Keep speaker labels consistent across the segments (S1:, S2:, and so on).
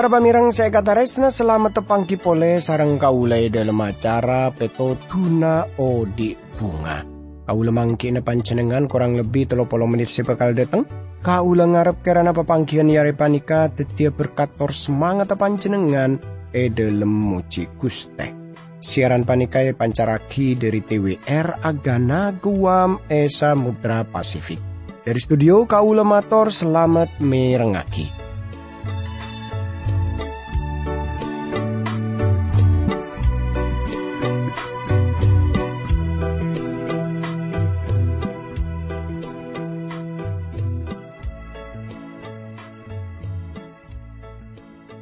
S1: Para pamirang saya kata resna selamat tepangki pole sarang kaulai dalam acara peto tuna odi bunga. Kaula mangki na pancenengan kurang lebih telo polo menit sepekal datang. Kaula ngarep kerana papangkian yare panika tetia berkator semangat pancenengan e dalam muci guste. Siaran panikai pancaraki dari TWR Agana Guam Esa Mudra Pasifik. Dari studio Kaula Mator selamat merengaki.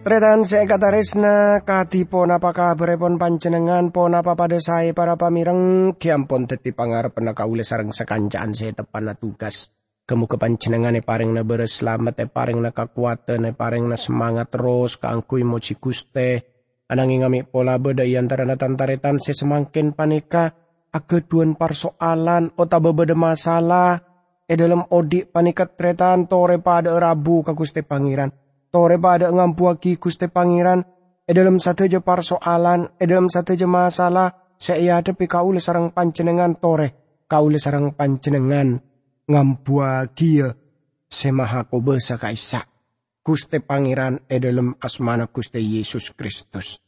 S1: Tretan saya kata resna pon apa kabar pon pancenengan pon apa pada saya para pamireng kiampon teti pangar pernah kaule sarang sekancaan saya tepan na tugas. Kemu ke pancenengan e paring na beres selamat e paring na kekuatan e paring na semangat terus kaangkui moci kuste. Ananging ngami pola beda antara na tantaretan saya semakin panika ageduan persoalan otaba beda masalah e dalam odik panikat tretan tore pada rabu kaguste pangeran tore pada ngampuaki Gusti Pangeran. E dalam satu je persoalan e dalam satu je masalah saya hadapi kaule sarang pancenengan tore. Kaule sarang pancenengan ngampuaki ya. Semaha besa kaisa Gusti Pangeran e dalam asmana Gusti Yesus Kristus.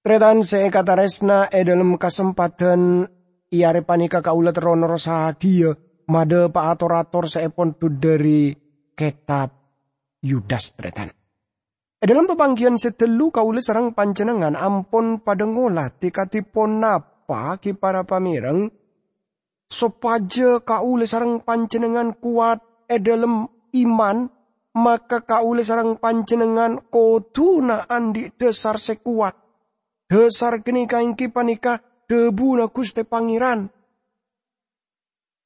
S1: Tretan saya kata resna e dalam kesempatan iare panika kaula terono sahagia made pa ator-ator dari kitab Yudas tretan. E dalam pepanggian setelu kaulis sarang pancenengan ampon pada ngolah tikatipun napa ki para pamireng? Sopaja kaulis sarang pancenengan kuat e dalam iman maka kaulis sarang pancenengan koduna andi dasar sekuat. Dasar kini kaingki panika debu na kuste pangeran.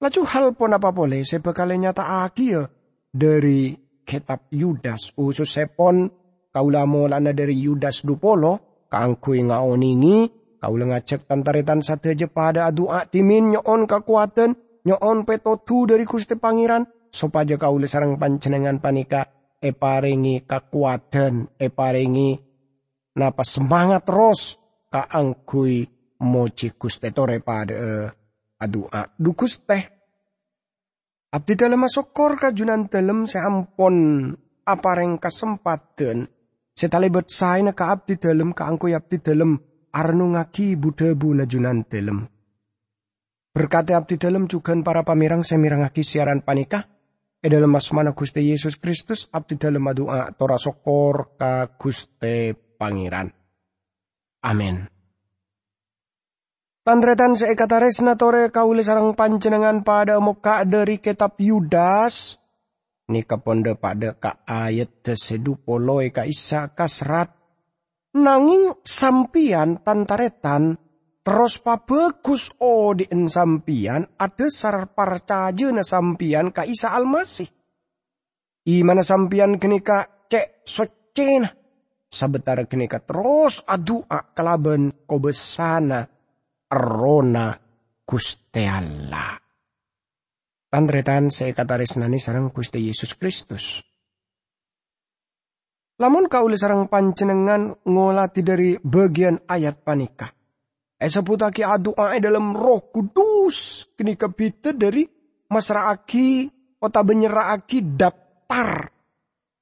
S1: Laju hal pun apa boleh sebekale nyata ya dari kitab Yudas usus sepon kaula lana dari Yudas dupolo kangkui ngaoningi kaula ngacek tantaretan sate je pada doa timin nyoon kekuatan nyoon petotu dari Gusti Pangeran sopaja kaula sarang pancenengan panika e paringi kekuatan e paringi napa semangat terus kaangkui moci Gusti tore pada uh, adua dukus teh Abdi dalam masukor kajunan dalam seampon reng kesempatan setalibet saya ka abdi dalam ka angko abdi dalam arnu ngaki budebu najunan dalam. Berkati abdi dalam juga para pamirang semirangaki siaran panikah e dalam asmana Guste Yesus Kristus abdi dalam doa tora sokor ka Guste Pangeran. Amin. Tandretan seekatares tore kaule sarang panjenengan pada muka dari kitab Yudas. Ni keponde pada ka ayat tesedu poloi ka isa kasrat. Nanging sampian tantaretan terus pabegus o di sampian ada sar parcaje na sampian ka isa almasih. Imana sampian kenika cek socena. Sabetar kenika terus adua kelaben kobesana Rona Guste saya kata resnani sarang Guste Yesus Kristus. Lamun kauli sarang pancenengan ngolati dari bagian ayat panika. Esaputaki adu'a dalam roh kudus. Kini kebita dari masraaki ota benyeraaki daftar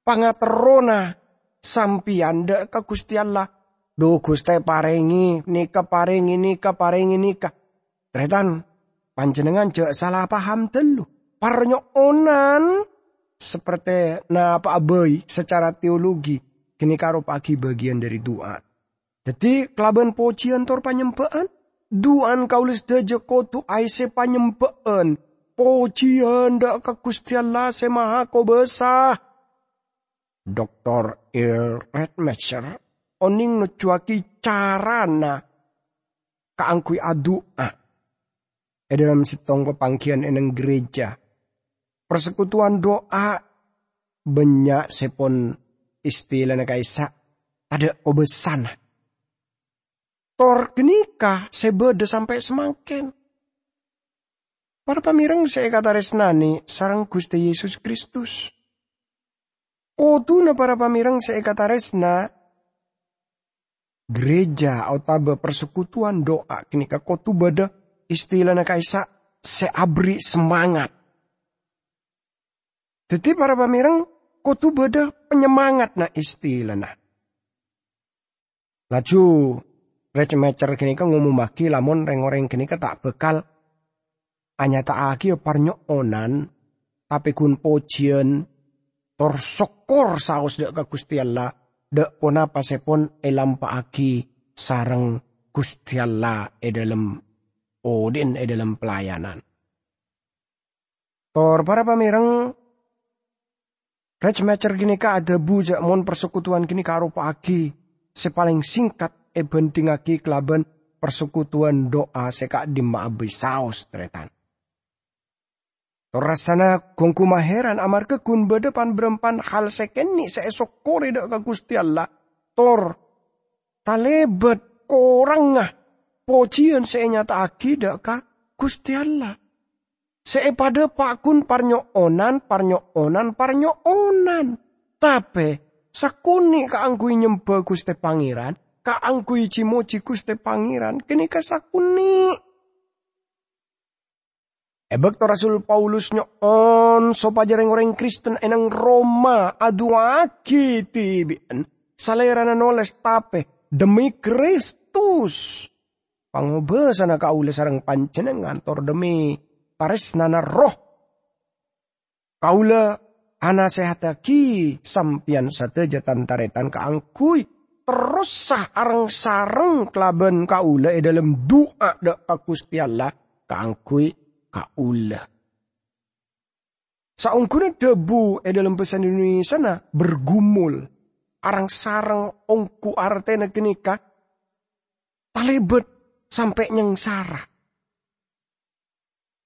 S1: pangaterona sampianda ke Gusti Allah Duh Guste parengi nika parengi nika parengi nika. Tretan panjenengan cek salah paham telu. Parnyokonan seperti na apa abai secara teologi kini karo pagi bagian dari doa. Jadi kelaban pocian tor panyempaan. Duan kaulis deje kotu aise panyempaan. Pocian dak ke Gusti Allah semaha ko besah. Dr. Il Redmacher oning ngecuaki carana kaangkui adua. E dalam sitong pepangkian eneng gereja. Persekutuan doa banyak sepon istilah kaisa ada obesan. Tor genika sebeda sampai semakin. Para pamirang saya kata resnani sarang Gusti Yesus Kristus. Kotuna para pamirang seekataresna gereja atau persekutuan doa kini ka kotu bada istilah na kaisa seabri semangat. Jadi para pamirang kotu bada penyemangat na istilah na. Laju recemecer kini ka ngumumaki lamun reng-oreng kini ka tak bekal anyata aki parnyok onan tapi kun pojian tor sokor saus dek ke dek pona pasepon elam paaki sarang Gusti Allah e dalam odin e dalam pelayanan. Tor para pamirang Rech mecer gini ka ada bujak mon persekutuan gini karo paaki sepaling singkat e bentingaki kelaban persekutuan doa seka di maabi saus tretan. Rasana kongku maheran amar ke kun bedepan berempan hal sekeni seesok kore dak ke Gusti Allah. Tor talebet korang ngah pocian senyata aki dak ka Gusti Allah. Se pada pakun parnyo onan, parnyo onan, parnyo onan. Tapi sakuni ka angkui nyembah Gusti Pangeran, ka angkui cimoci Gusti Pangeran, kini ka sakuni Ebek to Rasul Paulus nyo on so pajareng orang Kristen enang Roma aduaki tibian salera na noles tape demi Kristus. Pangobesan na kaule sarang pancenengan tor demi pares nana roh. Kaula ana sehataki sampian sateja tantaretan kaangkui terus sah arang sarang kelaban kaula e dalam doa dak kakusti Allah kaangkui kaulah. Saungkune debu e dalam pesan Indonesia na bergumul. Arang sarang ongku artena kenika. Talebet sampai nyengsara.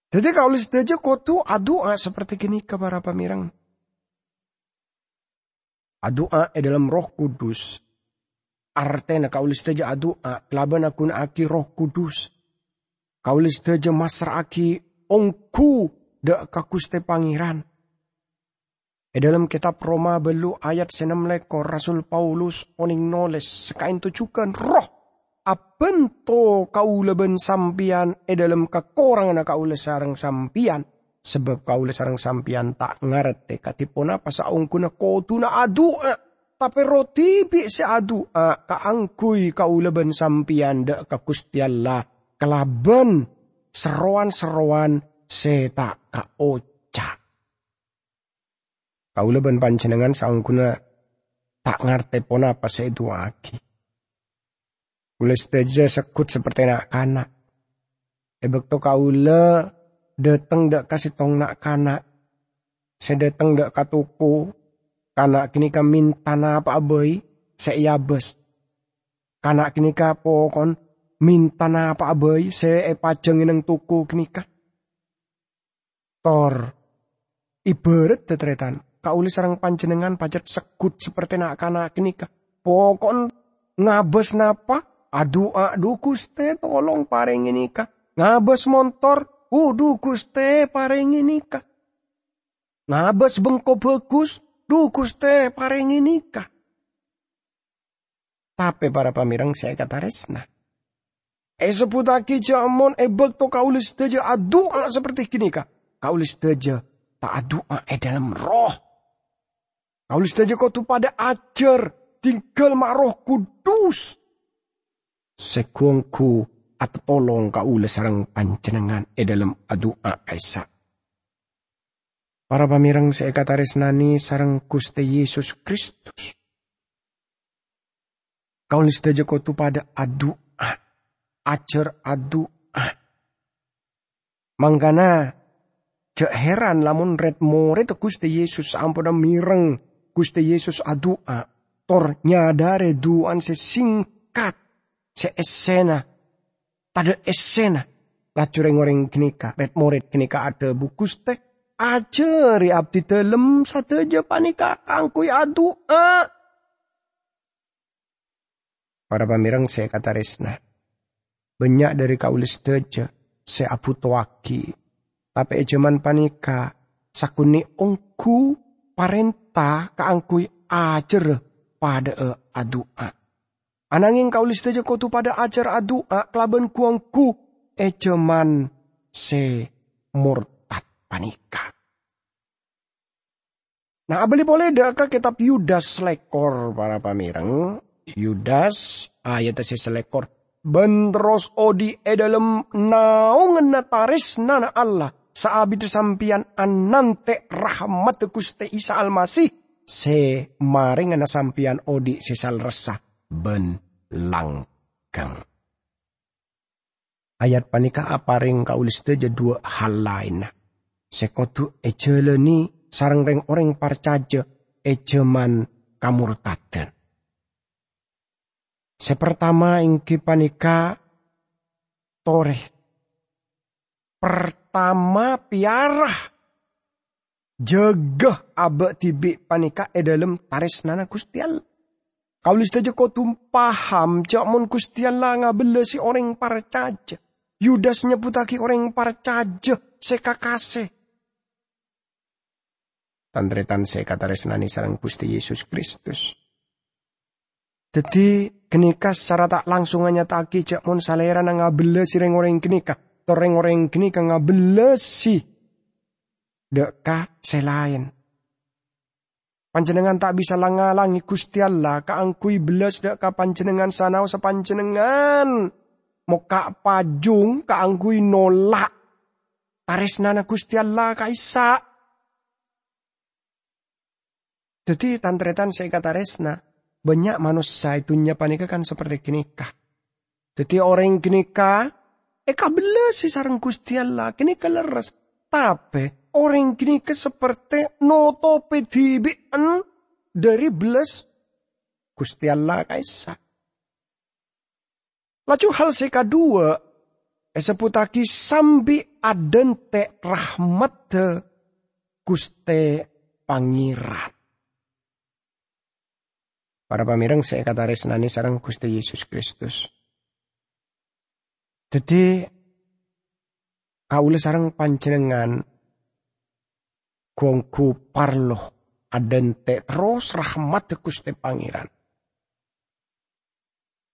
S1: Jadi kalau aja kotu adua seperti kini ke para pamirang. Adua e dalam roh kudus. Artena kau aja adua. Kelaban aku aki roh kudus. Kau aja masar aki ongku dak kakuste pangeran. E dalam kitab Roma belu ayat senam lekor Rasul Paulus oning noles sekain tujukan roh abento kau leben sampian e dalam kekorangan kau sarang sampian sebab kau sarang sampian tak ngerti katipun apa saungkuna kotuna adua tapi roti bi se adua kaangkui kau leben sampian dak kakustialla kelaben seruan-seruan seta ka oca. Kau leban pancenengan saungkuna tak ngerti pon apa itu aki. Kulis teja sekut seperti nak kanak. Ebek to kau le dateng dak kasih tong nak kanak. Sedeteng dak katuku. Kanak kini ka minta apa abai. Seiyabes. Kanak kini ka pokon minta na apa abai se e pajeng ineng tuku kenika. Tor ibarat tetretan kauli sarang panjenengan pajat sekut seperti nak kana kenika. Pokon ngabes napa adu adu kuste tolong paring nika. Ngabes motor udu kuste paring nika. Ngabes bengko bagus du kuste paring nika. Tapi para pamirang saya kata resna E seputaki jamon e bekto kaulis teja adua seperti kini kah? Kaulis teja tak adua e dalam roh. Kaulis teja kau tu pada ajar tinggal roh kudus. Sekuangku atau tolong kaulis sarang pancenengan e dalam adua esa. Para pamirang seekataris nani sarang kuste Yesus Kristus. Kaulis teja kau tu pada adua acer adu ah. Mangkana cek heran lamun red more itu Gusti Yesus ampun mireng Gusti Yesus adu ah. tor nyadare duan sesingkat se esena tada esena lacure ngoreng kenika red moret kenika ada bukus teh ajeri abdi telem aja panika angkui adu ah. Para pamirang saya kata resna banyak dari kaulis deja se apu toaki. Tapi ejaman panika sakuni ongku parenta kaangkui ajar pada e adua. Ananging kaulis saja tu pada ajar adua kelaban kuangku ejeman se murtad panika. Nah, abeli boleh deka kitab Yudas lekor para pamireng. Yudas ayat si selekor. Bentros odi e dalam naungan nataris nana Allah. Saabid sampian anante rahmat kuste Isa almasih. Se maring na sampian odi sesal resah. Ben langkang. Ayat panika aparing kaulis teja dua hal lain. Sekotu ejeleni sarang reng orang parcaja ejeman kamurtaden. Sepertama ingki panika tore. Pertama piarah. Jegah abek tibi panika e dalam taris nana kustial. Kau lista aja kau tumpaham cak mon kustial lah ngabele si orang parcaja. Yudas nyebutaki orang parcaja sekakase se kata resnani sarang Gusti Yesus Kristus. Jadi kenika secara tak langsung hanya taki cek mon salera nang ngabele si reng orang kenika. Toreng orang kenika ngabele si. Deka selain. Panjenengan tak bisa langalangi Gusti Allah kaangkui belas deka panjenengan sanau sepanjenengan. Moka pajung kaangkui nolak. Taris nana Gusti Allah kaisa jadi tantretan saya kata resna. Banyak manusia itu panika kan seperti kinika. Jadi orang kinika, eka bela si sarang Gusti Allah, kinika leres. Tapi orang kinika seperti noto pedibian dari belas Gusti Allah kaisa. Laju hal seka dua, eseputaki sambi adente rahmat Gusti Pangeran. Para pamirang saya kata resnani sarang Gusti Yesus Kristus. Jadi kaula sarang panjenengan gongku parloh adente terus rahmat Gusti Pangeran.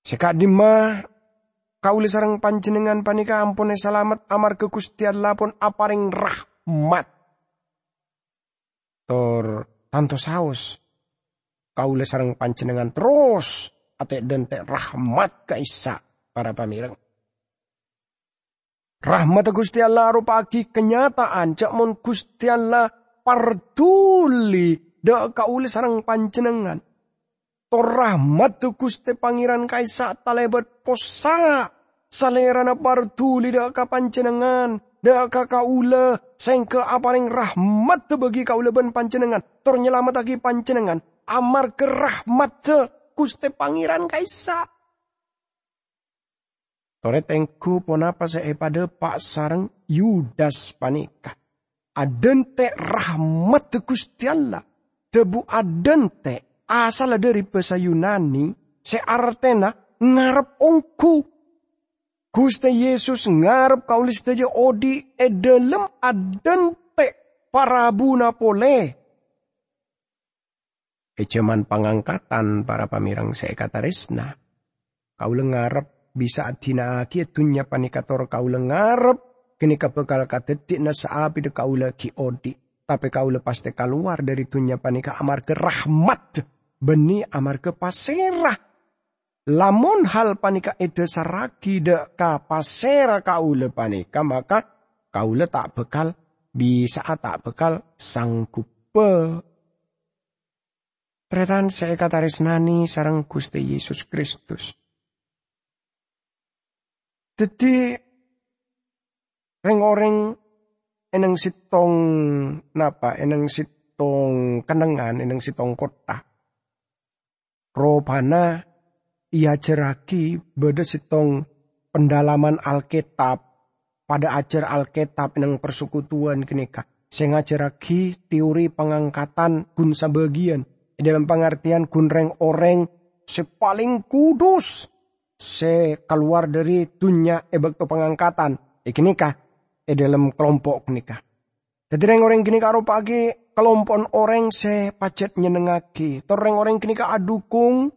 S1: Seka dima kaula sarang panjenengan panika ampun selamat amar ke Gusti Allah pun aparing rahmat. Tor tanto saus kaula sarang pancenengan terus. Ate dente rahmat kaisa para pamireng. Rahmat Gusti Allah rupaki kenyataan. Cak mon Gusti Allah partuli dak kaula sarang pancenengan. Tor rahmat Gusti Pangeran kaisa talebet posa. Salerana partuli dak ka pancenengan dak ka kaula sengke aparing rahmat bagi kaula ben pancenengan tor lagi pancenengan amar kerahmat kuste pangeran kaisa. Tore tengku ponapa saya pada pak sarang Yudas panika. Adente rahmat Gusti Allah. Debu adente asal dari bahasa Yunani se artena ngarep ongku. Gusti Yesus ngarep kaulis saja odi edelem adente parabuna pole Ejaman pangangkatan para pamirang saya kata resna. Kau lengarap bisa atina aki dunya panikator kau lengarap kini kapekal katetik na saapi de kau lagi odi. Tapi kau lepas te keluar dari dunya panika amar ke rahmat. Beni amar ke paserah. Lamun hal panika ede saraki de ka pasera kau le panika maka kau le tak bekal bisa tak bekal sanggup Tretan saya kata resnani sarang Gusti Yesus Kristus. Jadi reng orang eneng sitong napa eneng sitong kenengan eneng sitong kota. Robana ia ceraki beda sitong pendalaman Alkitab pada ajar Alkitab eneng persekutuan kenika. Saya ngajaraki teori pengangkatan gun dalam pengertian kunreng orang sepaling kudus se keluar dari dunia ebek to pengangkatan iki nikah e dalam kelompok nikah Jadi reng orang kini karo pagi kelompok orang se pacet nyenengaki. Toreng orang kini ka adukung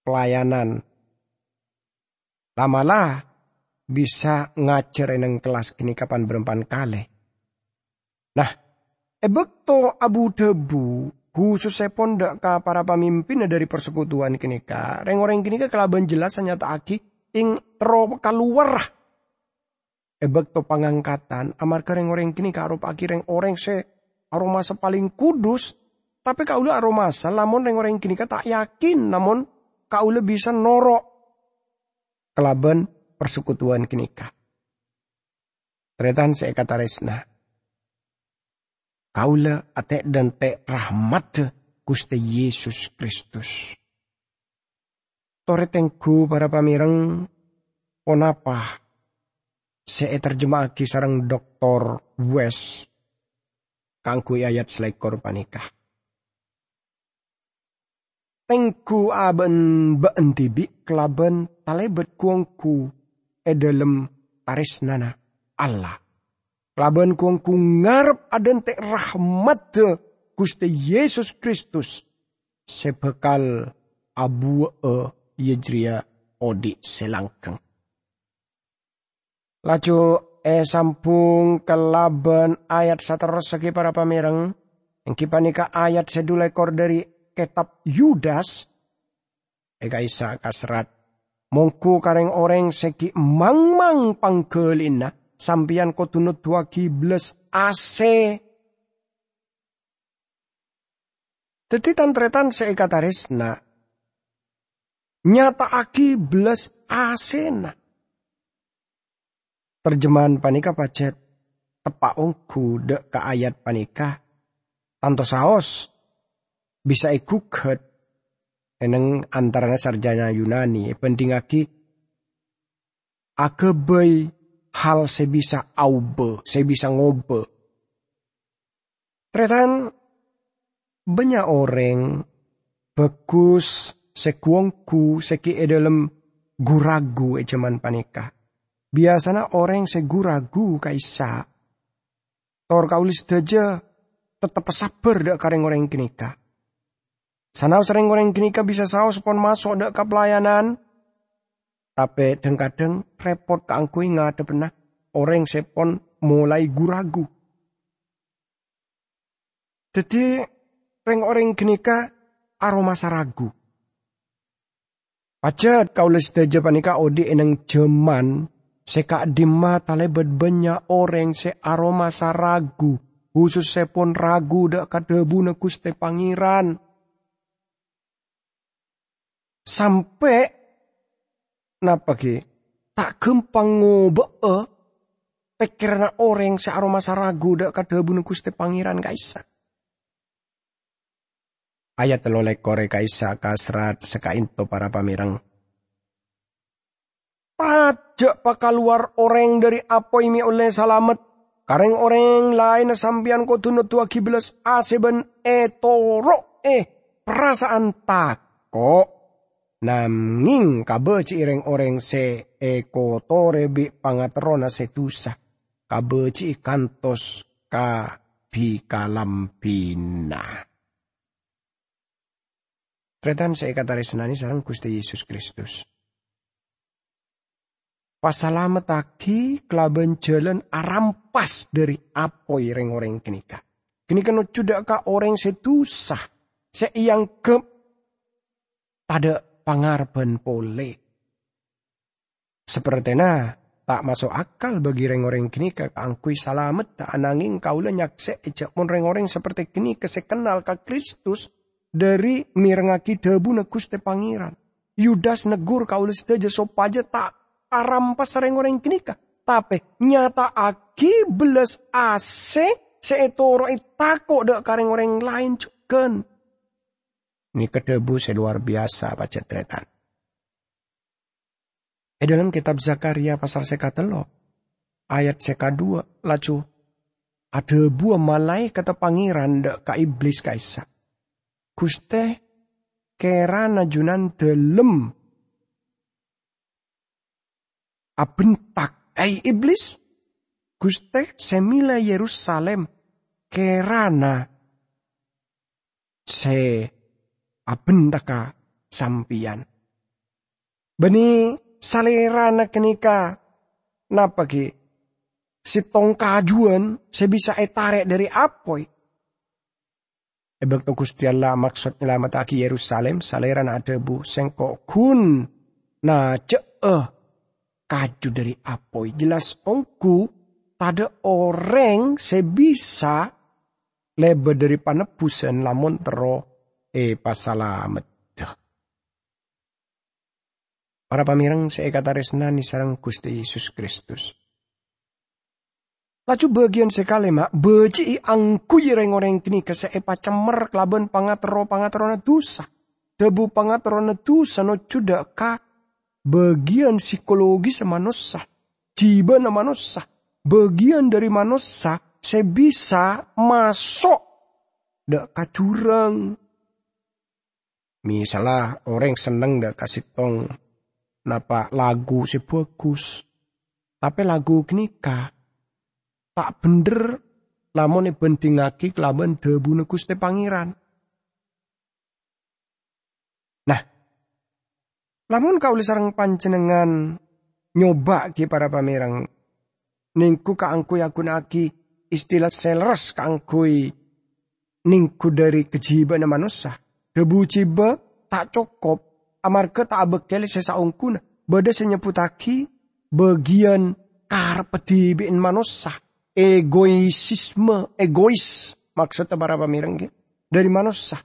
S1: pelayanan. Lamalah bisa ngajar neng kelas kini kapan berempan kali. Nah, ebek to abu debu khususnya pondak ka para pemimpin dari persekutuan kini ka. Reng orang kini ka kelaban jelas hanya tak aki ing tero keluar ebek to pangangkatan amar kereng orang kini karo reng orang se aroma paling kudus. Tapi kau le aroma lamun reng orang kini tak yakin namun kau le bisa norok kelaban persekutuan kini ka. Tretan saya kata resna le ate dan te rahmat Gusti Yesus Kristus. Toretengku para pamireng onapa saya terjemah sarang doktor West kangku ayat selekor panikah. Tengku aben beentibi kelaben talebet kuangku edalem taris nana Allah. Kelaben kuangku ngarep aden te rahmat Gusti Yesus Kristus sebekal abu e yejria odi selangkeng. Laju e sampung kelaban ayat segi para pamireng. Yang kipanika ayat sedulekor dari kitab Yudas. Ega isa kasrat. Mongku kareng orang segi mang-mang pangkelina. Sampian ko tunut dua kibles ase. Tetitan tretan seikatarisna. Nyata aki belas asena. Terjemahan panika pacet tepak ongku de ke ayat panika tanto saos bisa ikuket eneng antaranya sarjana Yunani penting aki akebei hal sebisa aube sebisa ngobe Tretan banyak orang bagus sekuongku seki edalem guragu ejaman panikah Biasanya orang seguragu kaisa. Tor kaulis daja tetap sabar dak kareng orang kenika. Sana sering orang kenika bisa saus pon masuk dak ke pelayanan. Tapi kadang repot ke angkui ngade pernah orang sepon mulai guragu. Jadi reng orang kenika aroma saragu. Pacet kaulis daja panika odi eneng jeman Seka di mata lebet banyak orang se aroma saragu. Khusus sepon ragu dak kadebu na kuste pangeran. Sampai napa ki tak gempang ngobe eh pikiran orang se aroma saragu dak kadebu na kuste pangeran kaisa. Ayat telolek kore kaisa kasrat sekainto para pamirang Pajak pakal luar orang dari apa ini oleh salamet. Kareng orang lain sampian tunut tua kiblas aseben e toro eh perasaan tako. Naming kabeci ireng orang se eko tore bi pangatrona setusa. Kabeci kantos ka bi kalampina. Tretan kata senani sarang Gusti Yesus Kristus. Pasalamat lagi kelaban jalan arampas dari apa yang orang kenika. Kini kan sudah ka orang setusah. Seiyang ke pada pangarban pole. Seperti na tak masuk akal bagi orang-orang kini ke angkui salamet tak ananging kaulah nyakse ejak mon orang seperti kini kesekenal ke Kristus dari mirengaki debu negus te pangeran. Yudas negur kaulah sedaja sopaja tak arampas sering orang kenika. Tapi nyata aki belas ase seetoro itako dek kareng orang lain cuken. Ini kedebu luar biasa baca tretan. Eh dalam kitab Zakaria pasal sekatelo ayat seka dua lacu ada buah malai kata pangeran dek ka iblis kaisa. Guste kera najunan delem. Abentak. Ai iblis? Guste semila Yerusalem. Kerana se abendaka sampian. Beni salerana kenika napa ki si tong kajuan se bisa etarek dari apoi. Ebek to Gusti Allah maksud nyelamat aki Yerusalem saleran ada bu sengko kun na ceeh kaju dari apoi. Jelas ongku tada orang se bisa lebe dari panebusan lamun tero e pasalamet. Para pamirang saya kata resna ni sarang Gusti Yesus Kristus. Laju bagian sekali mak beci angku yereng orang kini kese epa cemer kelaban pangatero pangatero na dosa. Debu pangatero na dosa no cuda ka bagian psikologi semanusa. Jiba na manusia. Bagian dari manusia saya bisa masuk dak kacurang. Misalnya orang seneng dak kasih tong napa lagu si bagus. Tapi lagu knika tak bener lamun bandingake kelawan debu Gusti Pangeran. Nah, lamun kau sareng panjenengan nyoba ki para pamirang ningku kaangku yakunaki istilah selres kaangkui ningku dari kejiban manusia. Debu ciba tak cukup amarga tak bekel sesaungkuna bada senyeputaki bagian karpeti bin manusia. Egoisisme egois. Maksudnya para pamireng dari manusia.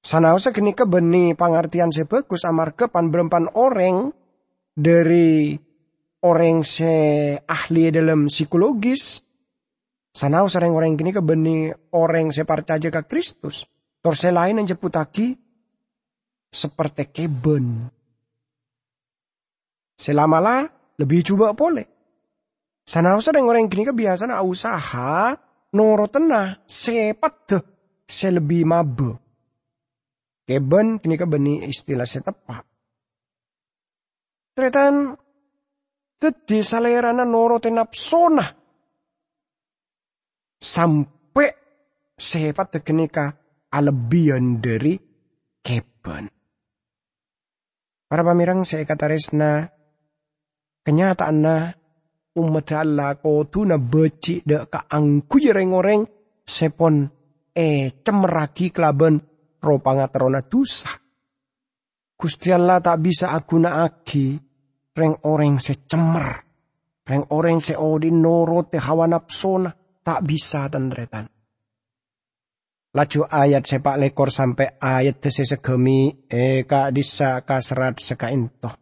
S1: Sanausa kenika beni pengertian sebagus amarga pan berempan orang dari orang se ahli dalam psikologis. Sanau sering orang kini ke beni orang se percaya ke Kristus torse lain yang jeputaki seperti keben. Selamalah lebih coba boleh. Sana usah dengan orang kini kebiasaan usaha noro tenah sepat deh selebih mabe. Keben kini beni istilah setepak. Tretan tadi salerana noro tenap sona. Sampai sepat deh kini alebian dari keben. Para pamirang saya kata resna kenyataan na umat Allah ko tu na beci de ka angku jereng-oreng sepon e cemeraki kelaben ropanga terona tusa. Gusti Allah tak bisa aku na aki reng orang secemer. Reng orang se odin noro te hawa napsona tak bisa tandretan. Laju ayat sepak lekor sampai ayat tese segemi eka disa kasrat sekaintoh.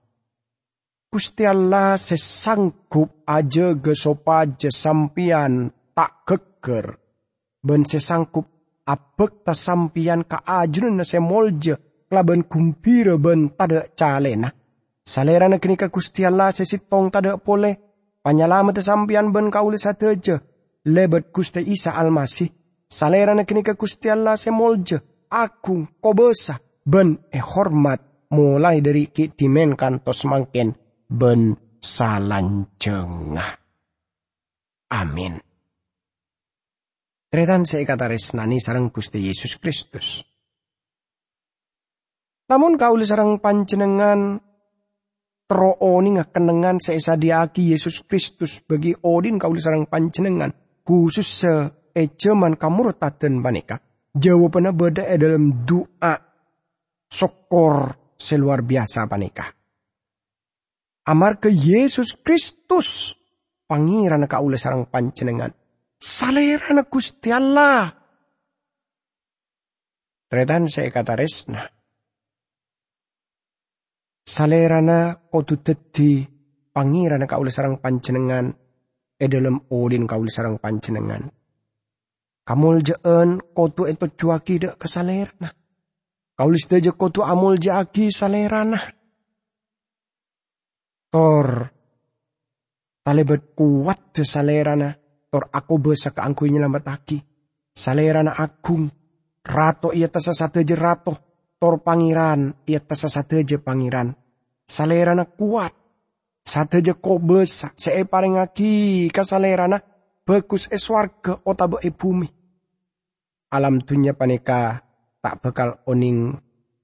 S1: Gusti Allah sesangkup aja gesopaja sampian tak geger. Ben sesangkup abek ta sampian ka ajrun na semolje kelaban kumpira ben tada calena. Salera na kenika Gusti Allah sesitong tada pole. Panyalamat sampian ben kaulis sateja. Lebet Gusti Isa Almasih Salera na kini Gusti Allah semolje, agung, kobesa, ben e hormat, mulai dari kitimen kantos mangken, ben salanjengah. Amin. Tretan kata resnani sarang Gusti Yesus Kristus. Namun kau sarang panjenengan tro oni ngakenengan seesadiaki Yesus Kristus bagi odin kau sarang panjenengan khusus se ejaman kamurtaden panika. Jawabannya beda dalam doa sokor seluar biasa panika. Amar ke Yesus Kristus pangeran kaula sarang panjenengan. Salerana Gusti Allah. Tretan saya kata resna. Salerana kodu tedi pangeran kaula sarang panjenengan e dalam odin kaula sarang panjenengan. Kamul jeen kotu itu cuaki dek kesalerna. Kaulis deje kotu amul jaki salerana. Tor talebet kuat de salerana. Tor aku besa ke angkui nyelamat aki. Salerana agung. Rato ia tasa satu je rato. Tor pangeran ia tasa satu je pangeran. Salerana kuat.
S2: Sateja kobes see parengaki kasalerana bagus es warga otabe e bumi. Alam dunia paneka tak bakal oning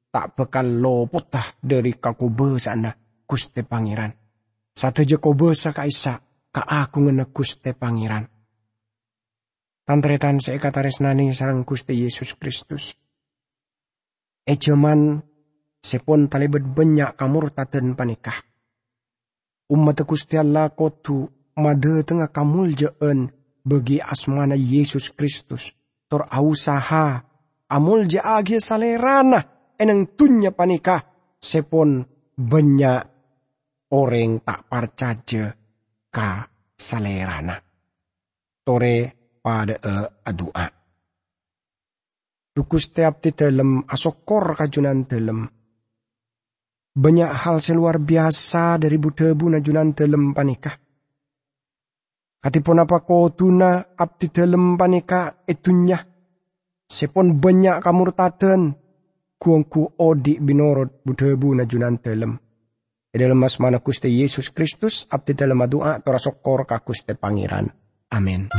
S2: tak bakal lopotah dari kakubesana Guste Pangeran. Sateja kobesa kaisa ka aku ngene Guste Pangeran. Tantretan saya kata resnani sarang Gusti Yesus Kristus. Ejaman sepon talibet banyak kamurtaten panikah. Umat Gusti Allah kotu made tengah kamul jeen bagi asmana Yesus Kristus. Tor ausaha amul ja agi salerana eneng tunya panikah sepon banyak orang tak parcaje ka salerana. Tore pada e adua. Dukus tiap di dalam asokor kajunan dalam. Banyak hal seluar biasa dari budebu najunan dalam panikah. Katipun apa tuna abdi dalam panika etunya. Sepon banyak kamurtaden. Kuangku odi binorot budebu najunan dalam. E dalam mas mana kuste Yesus Kristus abdi dalam adua torasokor kakuste pangeran. Amin.